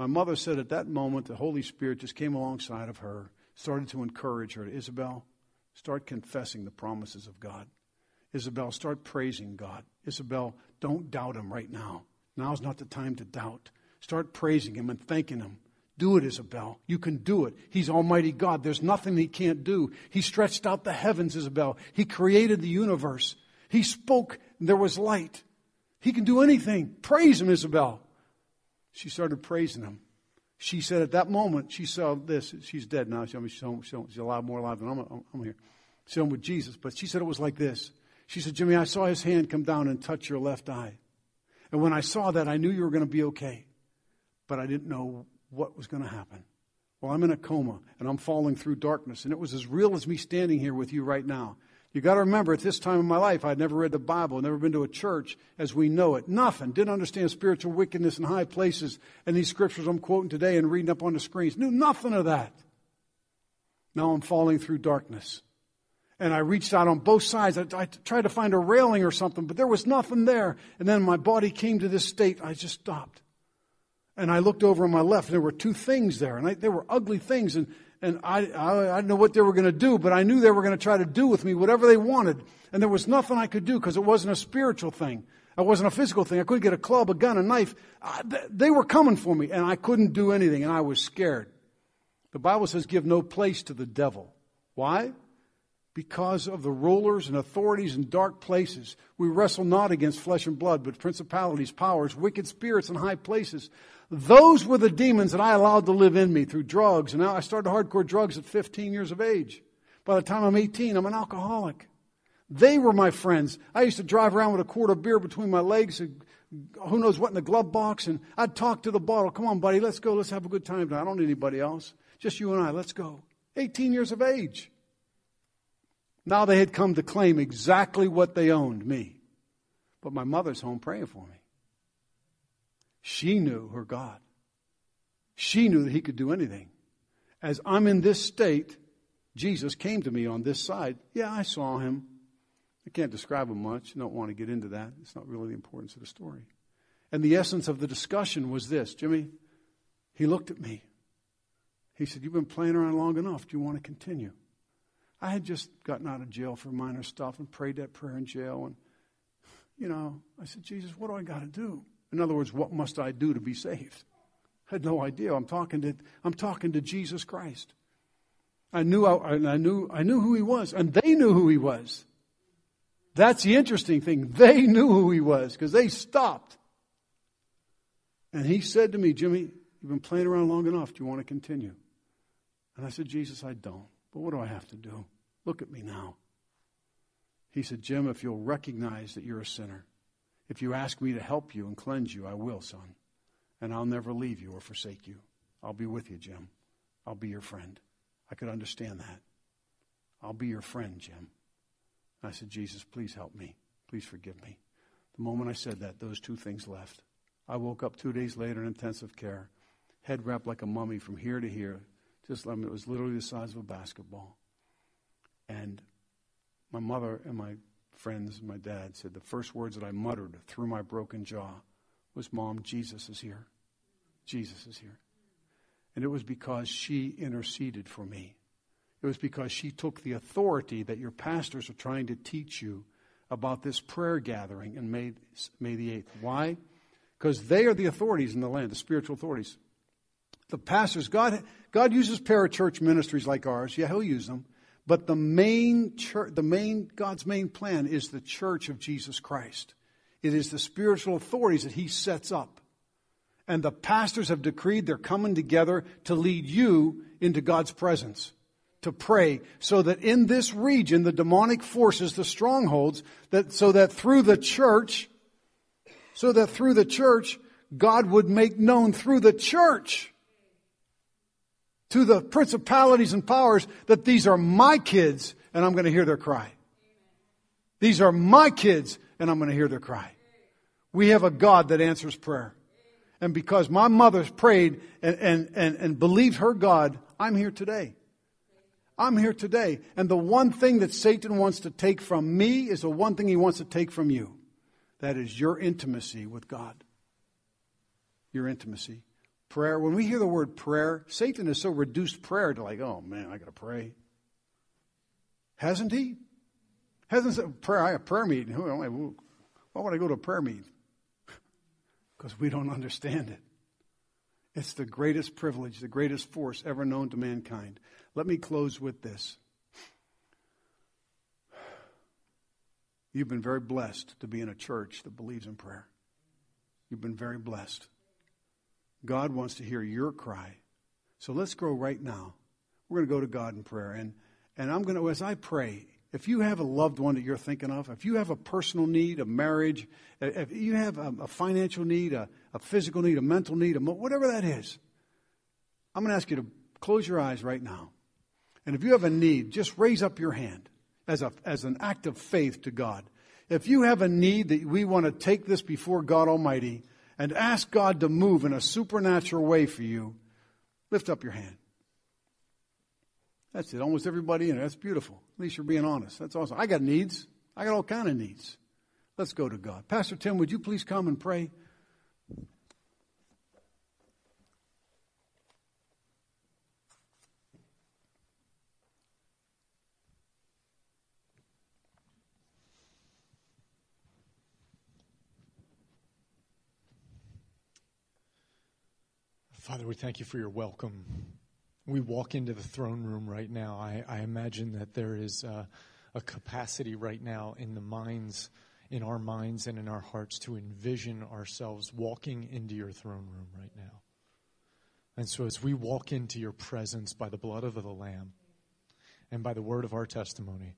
My mother said at that moment, the Holy Spirit just came alongside of her, started to encourage her. Isabel, start confessing the promises of God. Isabel, start praising God. Isabel, don't doubt him right now. Now's not the time to doubt. Start praising Him and thanking Him. Do it, Isabel. You can do it. He's Almighty God. There's nothing He can't do. He stretched out the heavens, Isabel. He created the universe. He spoke, and there was light. He can do anything. Praise Him, Isabel. She started praising Him. She said at that moment, she saw this. She's dead now. She's, she's a lot more alive than I'm, I'm here. She's home with Jesus. But she said it was like this. She said, Jimmy, I saw His hand come down and touch your left eye. And when I saw that, I knew you were going to be okay. But I didn't know what was going to happen. Well, I'm in a coma and I'm falling through darkness. And it was as real as me standing here with you right now. You got to remember, at this time in my life, I'd never read the Bible, never been to a church as we know it. Nothing. Didn't understand spiritual wickedness in high places and these scriptures I'm quoting today and reading up on the screens. Knew nothing of that. Now I'm falling through darkness and I reached out on both sides. I, I, tried to find a railing or something, but there was nothing there. And then my body came to this state. I just stopped. And I looked over on my left, and there were two things there, and I, they were ugly things. And, and I, I, I didn't know what they were going to do, but I knew they were going to try to do with me whatever they wanted. And there was nothing I could do because it wasn't a spiritual thing. It wasn't a physical thing. I couldn't get a club, a gun, a knife. I, they were coming for me, and I couldn't do anything, and I was scared. The Bible says, give no place to the devil. Why? because of the rulers and authorities in dark places. We wrestle not against flesh and blood, but principalities, powers, wicked spirits in high places. Those were the demons that I allowed to live in me through drugs. And now I started hardcore drugs at 15 years of age. By the time I'm 18, I'm an alcoholic. They were my friends. I used to drive around with a quart of beer between my legs, and who knows what in the glove box, and I'd talk to the bottle. Come on, buddy, let's go. Let's have a good time tonight. I don't need anybody else. Just you and I. Let's go. 18 years of age. Now they had come to claim exactly what they owned me. But my mother's home praying for me. She knew her God. She knew that He could do anything. As I'm in this state, Jesus came to me on this side. Yeah, I saw Him. I can't describe him much. I don't want to get into that. It's not really the importance of the story. And the essence of the discussion was this Jimmy, he looked at me. He said, You've been playing around long enough. Do you want to continue? I had just gotten out of jail for minor stuff and prayed that prayer in jail. And, you know, I said, Jesus, what do I got to do? In other words, what must I do to be saved? I had no idea. I'm talking to, I'm talking to Jesus Christ. I knew, I, I, knew, I knew who he was, and they knew who he was. That's the interesting thing. They knew who he was because they stopped. And he said to me, Jimmy, you've been playing around long enough. Do you want to continue? And I said, Jesus, I don't. But what do I have to do? Look at me now. He said, Jim, if you'll recognize that you're a sinner, if you ask me to help you and cleanse you, I will, son. And I'll never leave you or forsake you. I'll be with you, Jim. I'll be your friend. I could understand that. I'll be your friend, Jim. I said, Jesus, please help me. Please forgive me. The moment I said that, those two things left. I woke up two days later in intensive care, head wrapped like a mummy from here to here. Just, I mean, it was literally the size of a basketball. And my mother and my friends my dad said the first words that I muttered through my broken jaw was, Mom, Jesus is here. Jesus is here. And it was because she interceded for me. It was because she took the authority that your pastors are trying to teach you about this prayer gathering in May, May the 8th. Why? Because they are the authorities in the land, the spiritual authorities. The pastors, God, God uses parachurch ministries like ours. Yeah, He'll use them. But the main church, the main, God's main plan is the church of Jesus Christ. It is the spiritual authorities that He sets up. And the pastors have decreed they're coming together to lead you into God's presence to pray so that in this region, the demonic forces, the strongholds, that, so that through the church, so that through the church, God would make known through the church to the principalities and powers that these are my kids and I'm going to hear their cry. These are my kids and I'm going to hear their cry. We have a God that answers prayer. And because my mother's prayed and, and, and, and believed her God, I'm here today. I'm here today. And the one thing that Satan wants to take from me is the one thing he wants to take from you. That is your intimacy with God. Your intimacy. Prayer. When we hear the word prayer, Satan has so reduced prayer to like, oh man, I got to pray. Hasn't he? Hasn't said prayer. I have prayer meeting. Why would I go to a prayer meeting? [laughs] Because we don't understand it. It's the greatest privilege, the greatest force ever known to mankind. Let me close with this. You've been very blessed to be in a church that believes in prayer. You've been very blessed. God wants to hear your cry. So let's go right now. We're going to go to God in prayer. And, and I'm going to, as I pray, if you have a loved one that you're thinking of, if you have a personal need, a marriage, if you have a, a financial need, a, a, physical need, a mental need, a, whatever that is, I'm going to ask you to close your eyes right now. And if you have a need, just raise up your hand as, a, as an act of faith to God. If you have a need that we want to take this before God Almighty and ask God to move in a supernatural way for you, lift up your hand. That's it. Almost everybody in it. That's beautiful. At least you're being honest. That's awesome. I got needs. I got all kind of needs. Let's go to God. Pastor Tim, would you please come and pray? Father, we thank you for your welcome we walk into the throne room right now, I, I imagine that there is a, a capacity right now in the minds, in our minds and in our hearts to envision ourselves walking into your throne room right now. And so as we walk into your presence by the blood of the Lamb and by the word of our testimony,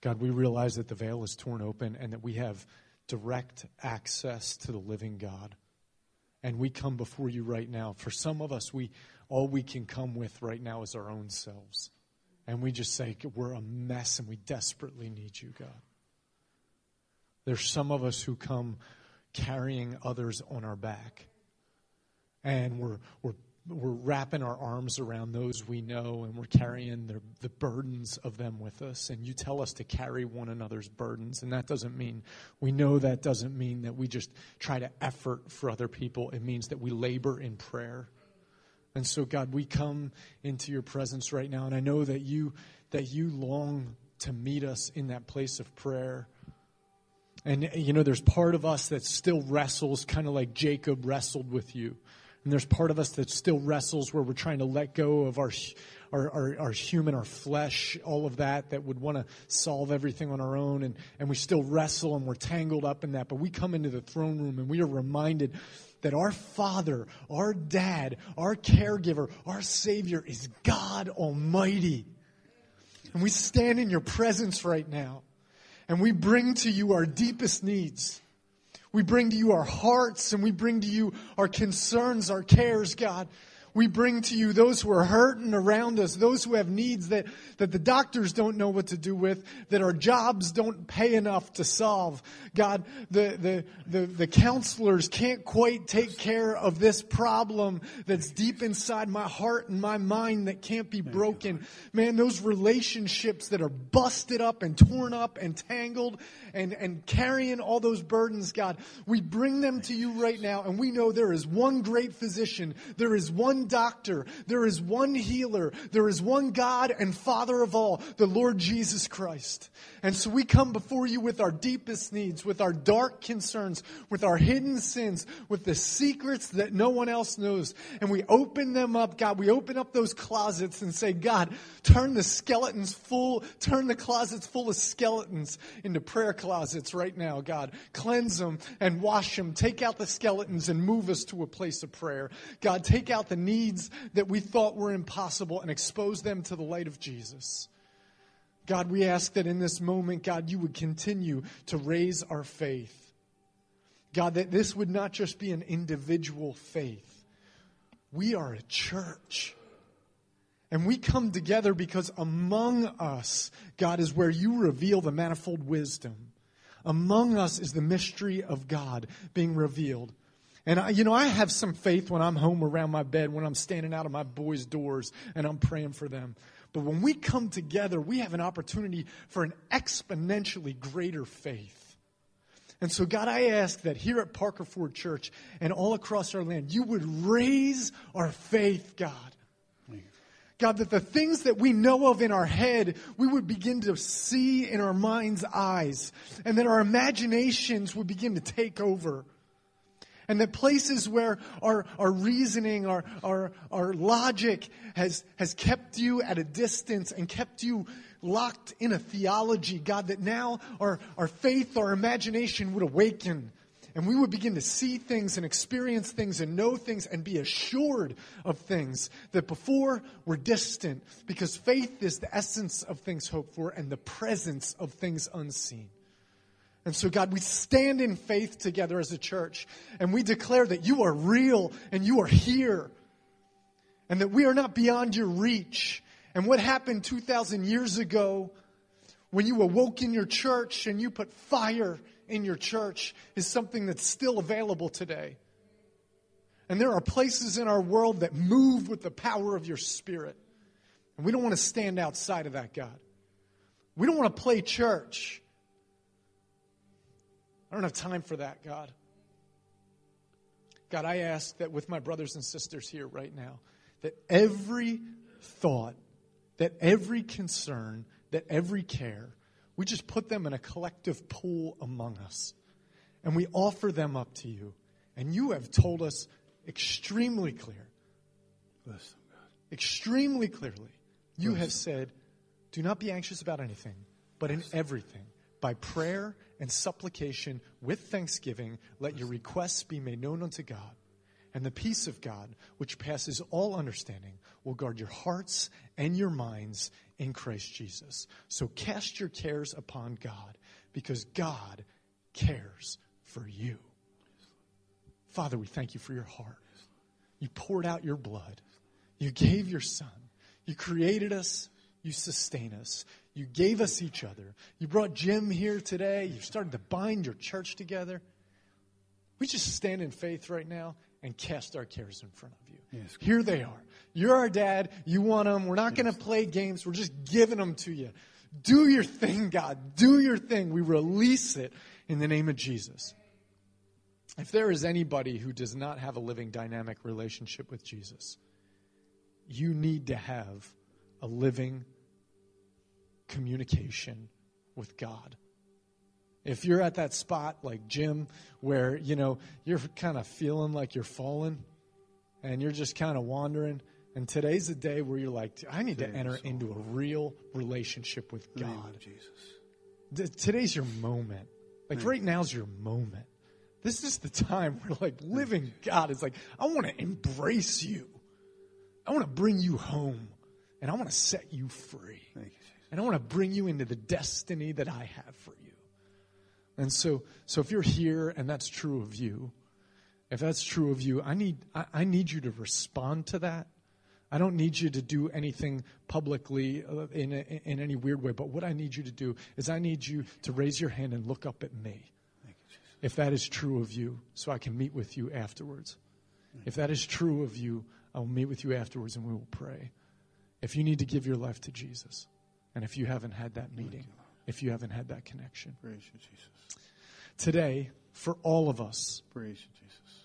God, we realize that the veil is torn open and that we have direct access to the living God. And we come before you right now. For some of us, we all we can come with right now is our own selves. And we just say, we're a mess and we desperately need you, God. There's some of us who come carrying others on our back. And we're, we're we're wrapping our arms around those we know and we're carrying the, the burdens of them with us. And you tell us to carry one another's burdens. And that doesn't mean, we know that doesn't mean that we just try to effort for other people. It means that we labor in prayer. And so, God, we come into your presence right now. And I know that you, that you long to meet us in that place of prayer. And, you know, there's part of us that still wrestles, kind of like Jacob wrestled with you and there's part of us that still wrestles where we're trying to let go of our, our, our, our human, our flesh, all of that, that would want to solve everything on our own. And, and we still wrestle and we're tangled up in that. But we come into the throne room and we are reminded that our Father, our Dad, our caregiver, our Savior is God Almighty. And we stand in your presence right now and we bring to you our deepest needs. We bring to you our hearts and we bring to you our concerns, our cares, God. We bring to you those who are hurting around us, those who have needs that, that the doctors don't know what to do with, that our jobs don't pay enough to solve. God, the, the, the, the counselors can't quite take care of this problem that's deep inside my heart and my mind that can't be broken. Man, those relationships that are busted up and torn up and tangled and, and carrying all those burdens, God, we bring them to you right now and we know there is one great physician. There is one doctor. There is one healer. There is one God and Father of all, the Lord Jesus Christ. And so we come before you with our deepest needs, with our dark concerns, with our hidden sins, with the secrets that no one else knows. And we open them up, God. We open up those closets and say, God, turn the skeletons full, turn the closets full of skeletons into prayer closets right now, God. Cleanse them and wash them. Take out the skeletons and move us to a place of prayer. God, take out the needs that we thought were impossible and expose them to the light of Jesus. God, we ask that in this moment, God, you would continue to raise our faith. God, that this would not just be an individual faith. We are a church. And we come together because among us, God, is where you reveal the manifold wisdom. Among us is the mystery of God being revealed. And I, you know, I have some faith when I'm home around my bed, when I'm standing out of my boys' doors and I'm praying for them. But when we come together, we have an opportunity for an exponentially greater faith. And so, God, I ask that here at Parker Ford Church and all across our land, you would raise our faith, God. God, that the things that we know of in our head, we would begin to see in our mind's eyes, and that our imaginations would begin to take over. And the places where our, our reasoning, our, our, our logic has, has kept you at a distance and kept you locked in a theology, God, that now our, our faith, our imagination would awaken. And we would begin to see things and experience things and know things and be assured of things that before were distant because faith is the essence of things hoped for and the presence of things unseen. And so, God, we stand in faith together as a church and we declare that you are real and you are here and that we are not beyond your reach. And what happened 2,000 years ago when you awoke in your church and you put fire in your church is something that's still available today. And there are places in our world that move with the power of your spirit. And we don't want to stand outside of that, God. We don't want to play church. I don't have time for that, God. God, I ask that with my brothers and sisters here right now, that every thought, that every concern, that every care, we just put them in a collective pool among us. And we offer them up to you. And you have told us extremely clear extremely clearly, you have said, Do not be anxious about anything, but in everything, by prayer and supplication with thanksgiving, let your requests be made known unto God. And the peace of God, which passes all understanding, will guard your hearts and your minds in Christ Jesus. So cast your cares upon God, because God cares for you. Father, we thank you for your heart. You poured out your blood. You gave your son. You created us. You sustain us. You gave us each other. You brought Jim here today. You've started to bind your church together. We just stand in faith right now and cast our cares in front of you. Yes. Here they are. You're our dad. You want them. We're not going to play games. We're just giving them to you. Do your thing, God. Do your thing. We release it in the name of Jesus. If there is anybody who does not have a living dynamic relationship with Jesus, you need to have a living communication with God. If you're at that spot like Jim where, you know, you're kind of feeling like you're falling and you're just kind of wandering, and today's the day where you're like, I need to enter into a real relationship with In the name God. Jesus. Today's your moment. Like hmm. right now's your moment. This is the time where like hmm. living God is like, I want to embrace you. I want to bring you home and I want to set you free. Thank you. And I want to bring you into the destiny that I have for you. And so, so if you're here and that's true of you, if that's true of you, I need, I, I need you to respond to that. I don't need you to do anything publicly uh, in, a, in any weird way, but what I need you to do is I need you to raise your hand and look up at me Thank you, Jesus. if that is true of you, so I can meet with you afterwards. If that is true of you, I will meet with you afterwards and we will pray. If you need to give your life to Jesus, and if you haven't had that meeting, if you haven't had that connection, Praise you, Jesus. today, for all of us Praise you, Jesus.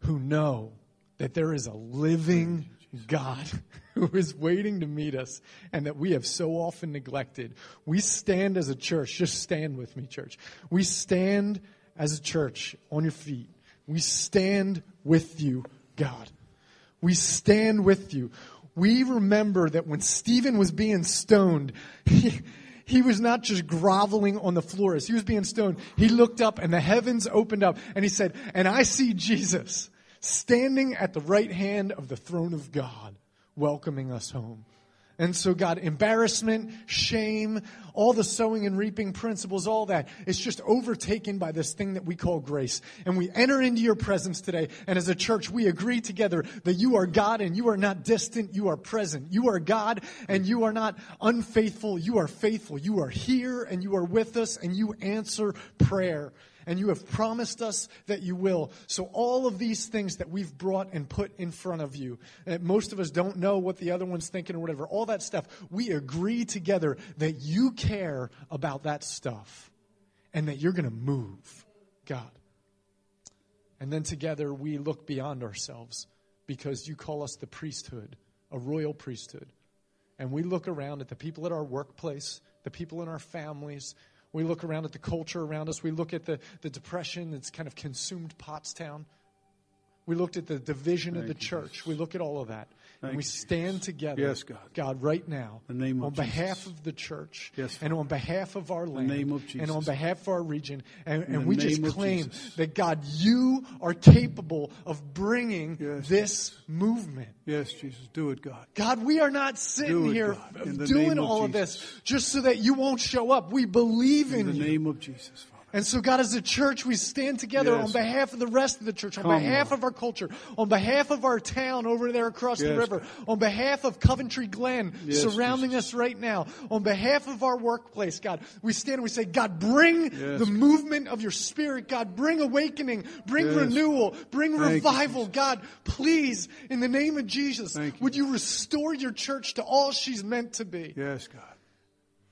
who know that there is a living God [laughs] who is waiting to meet us and that we have so often neglected. We stand as a church, just stand with me, church. We stand as a church on your feet. We stand with you, God. We stand with you. We remember that when Stephen was being stoned, [laughs] he, he was not just groveling on the floor as he was being stoned. He looked up and the heavens opened up and he said, and I see Jesus standing at the right hand of the throne of God, welcoming us home. And so, God, embarrassment, shame, all the sowing and reaping principles, all that, it's just overtaken by this thing that we call grace. And we enter into your presence today. And as a church, we agree together that you are God and you are not distant. You are present. You are God and you are not unfaithful. You are faithful. You are here and you are with us and you answer prayer and you have promised us that you will. So all of these things that we've brought and put in front of you, that most of us don't know what the other one's thinking or whatever, all that stuff, we agree together that you care about that stuff and that you're going to move, God. And then together we look beyond ourselves because you call us the priesthood, a royal priesthood. And we look around at the people at our workplace, the people in our families, we look around at the culture around us. We look at the, the depression that's kind of consumed Pottstown. We looked at the division of the church. Jesus. We look at all of that. Thank and we stand Jesus. together, Yes, God. God, right now, the name of on behalf Jesus. of the church, Yes, and on behalf of our land, name of Jesus. and on behalf of our region, and, and we just claim Jesus. that God, you are capable of bringing Yes, this movement. Yes, Jesus. Do it, God. God, we are not sitting it, here in doing name of all of this just so that you won't show up. We believe in, In the you. name of Jesus, Father. And so, God, as a church, we stand together Yes. on behalf of the rest of the church, on Come, behalf Lord. of our culture, on behalf of our town over there across the river, on behalf of Coventry Glen Yes, surrounding us right now, on behalf of our workplace, God, we stand and we say, God, bring Yes, the movement of your spirit, God, bring awakening, bring Yes. renewal, bring Thank revival, Jesus. God, please, in the name of Jesus, Thank you, would you restore your church to all she's meant to be? Yes, God.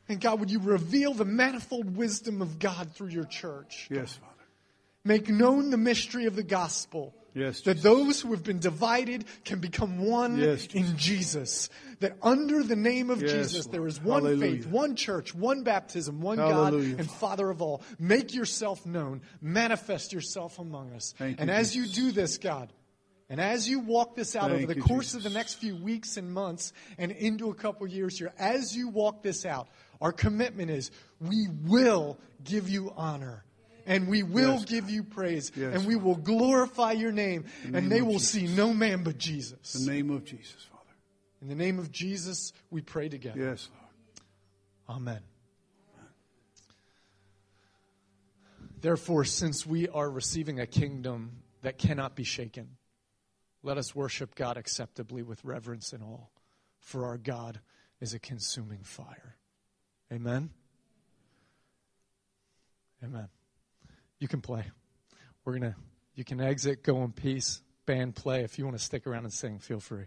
And God, would you reveal the manifold wisdom of God through your church? Yes, Father. Make known the mystery of the gospel. Yes, That Jesus. those who have been divided can become one Yes, in Jesus. That under the name of Yes, Jesus, there is one Hallelujah. faith, one church, one baptism, one Hallelujah, God, and Father. Of all. Make yourself known. Manifest yourself among us. Thank and you, as you do this, God, And as you walk this out Thank over the you, course of the next few weeks and months and into a couple years here, as you walk this out, our commitment is we will give you honor. And we will Yes, give you praise. Yes, and we will glorify your name. the and name they will Jesus. see no man but Jesus. In the name of Jesus, Father. In the name of Jesus, we pray together. Yes, Lord. Amen. Therefore, since we are receiving a kingdom that cannot be shaken, let us worship God acceptably with reverence and awe, for our God is a consuming fire. Amen. Amen. You can play. We're going to, you can exit, go in peace, band play. If you want to stick around and sing, feel free.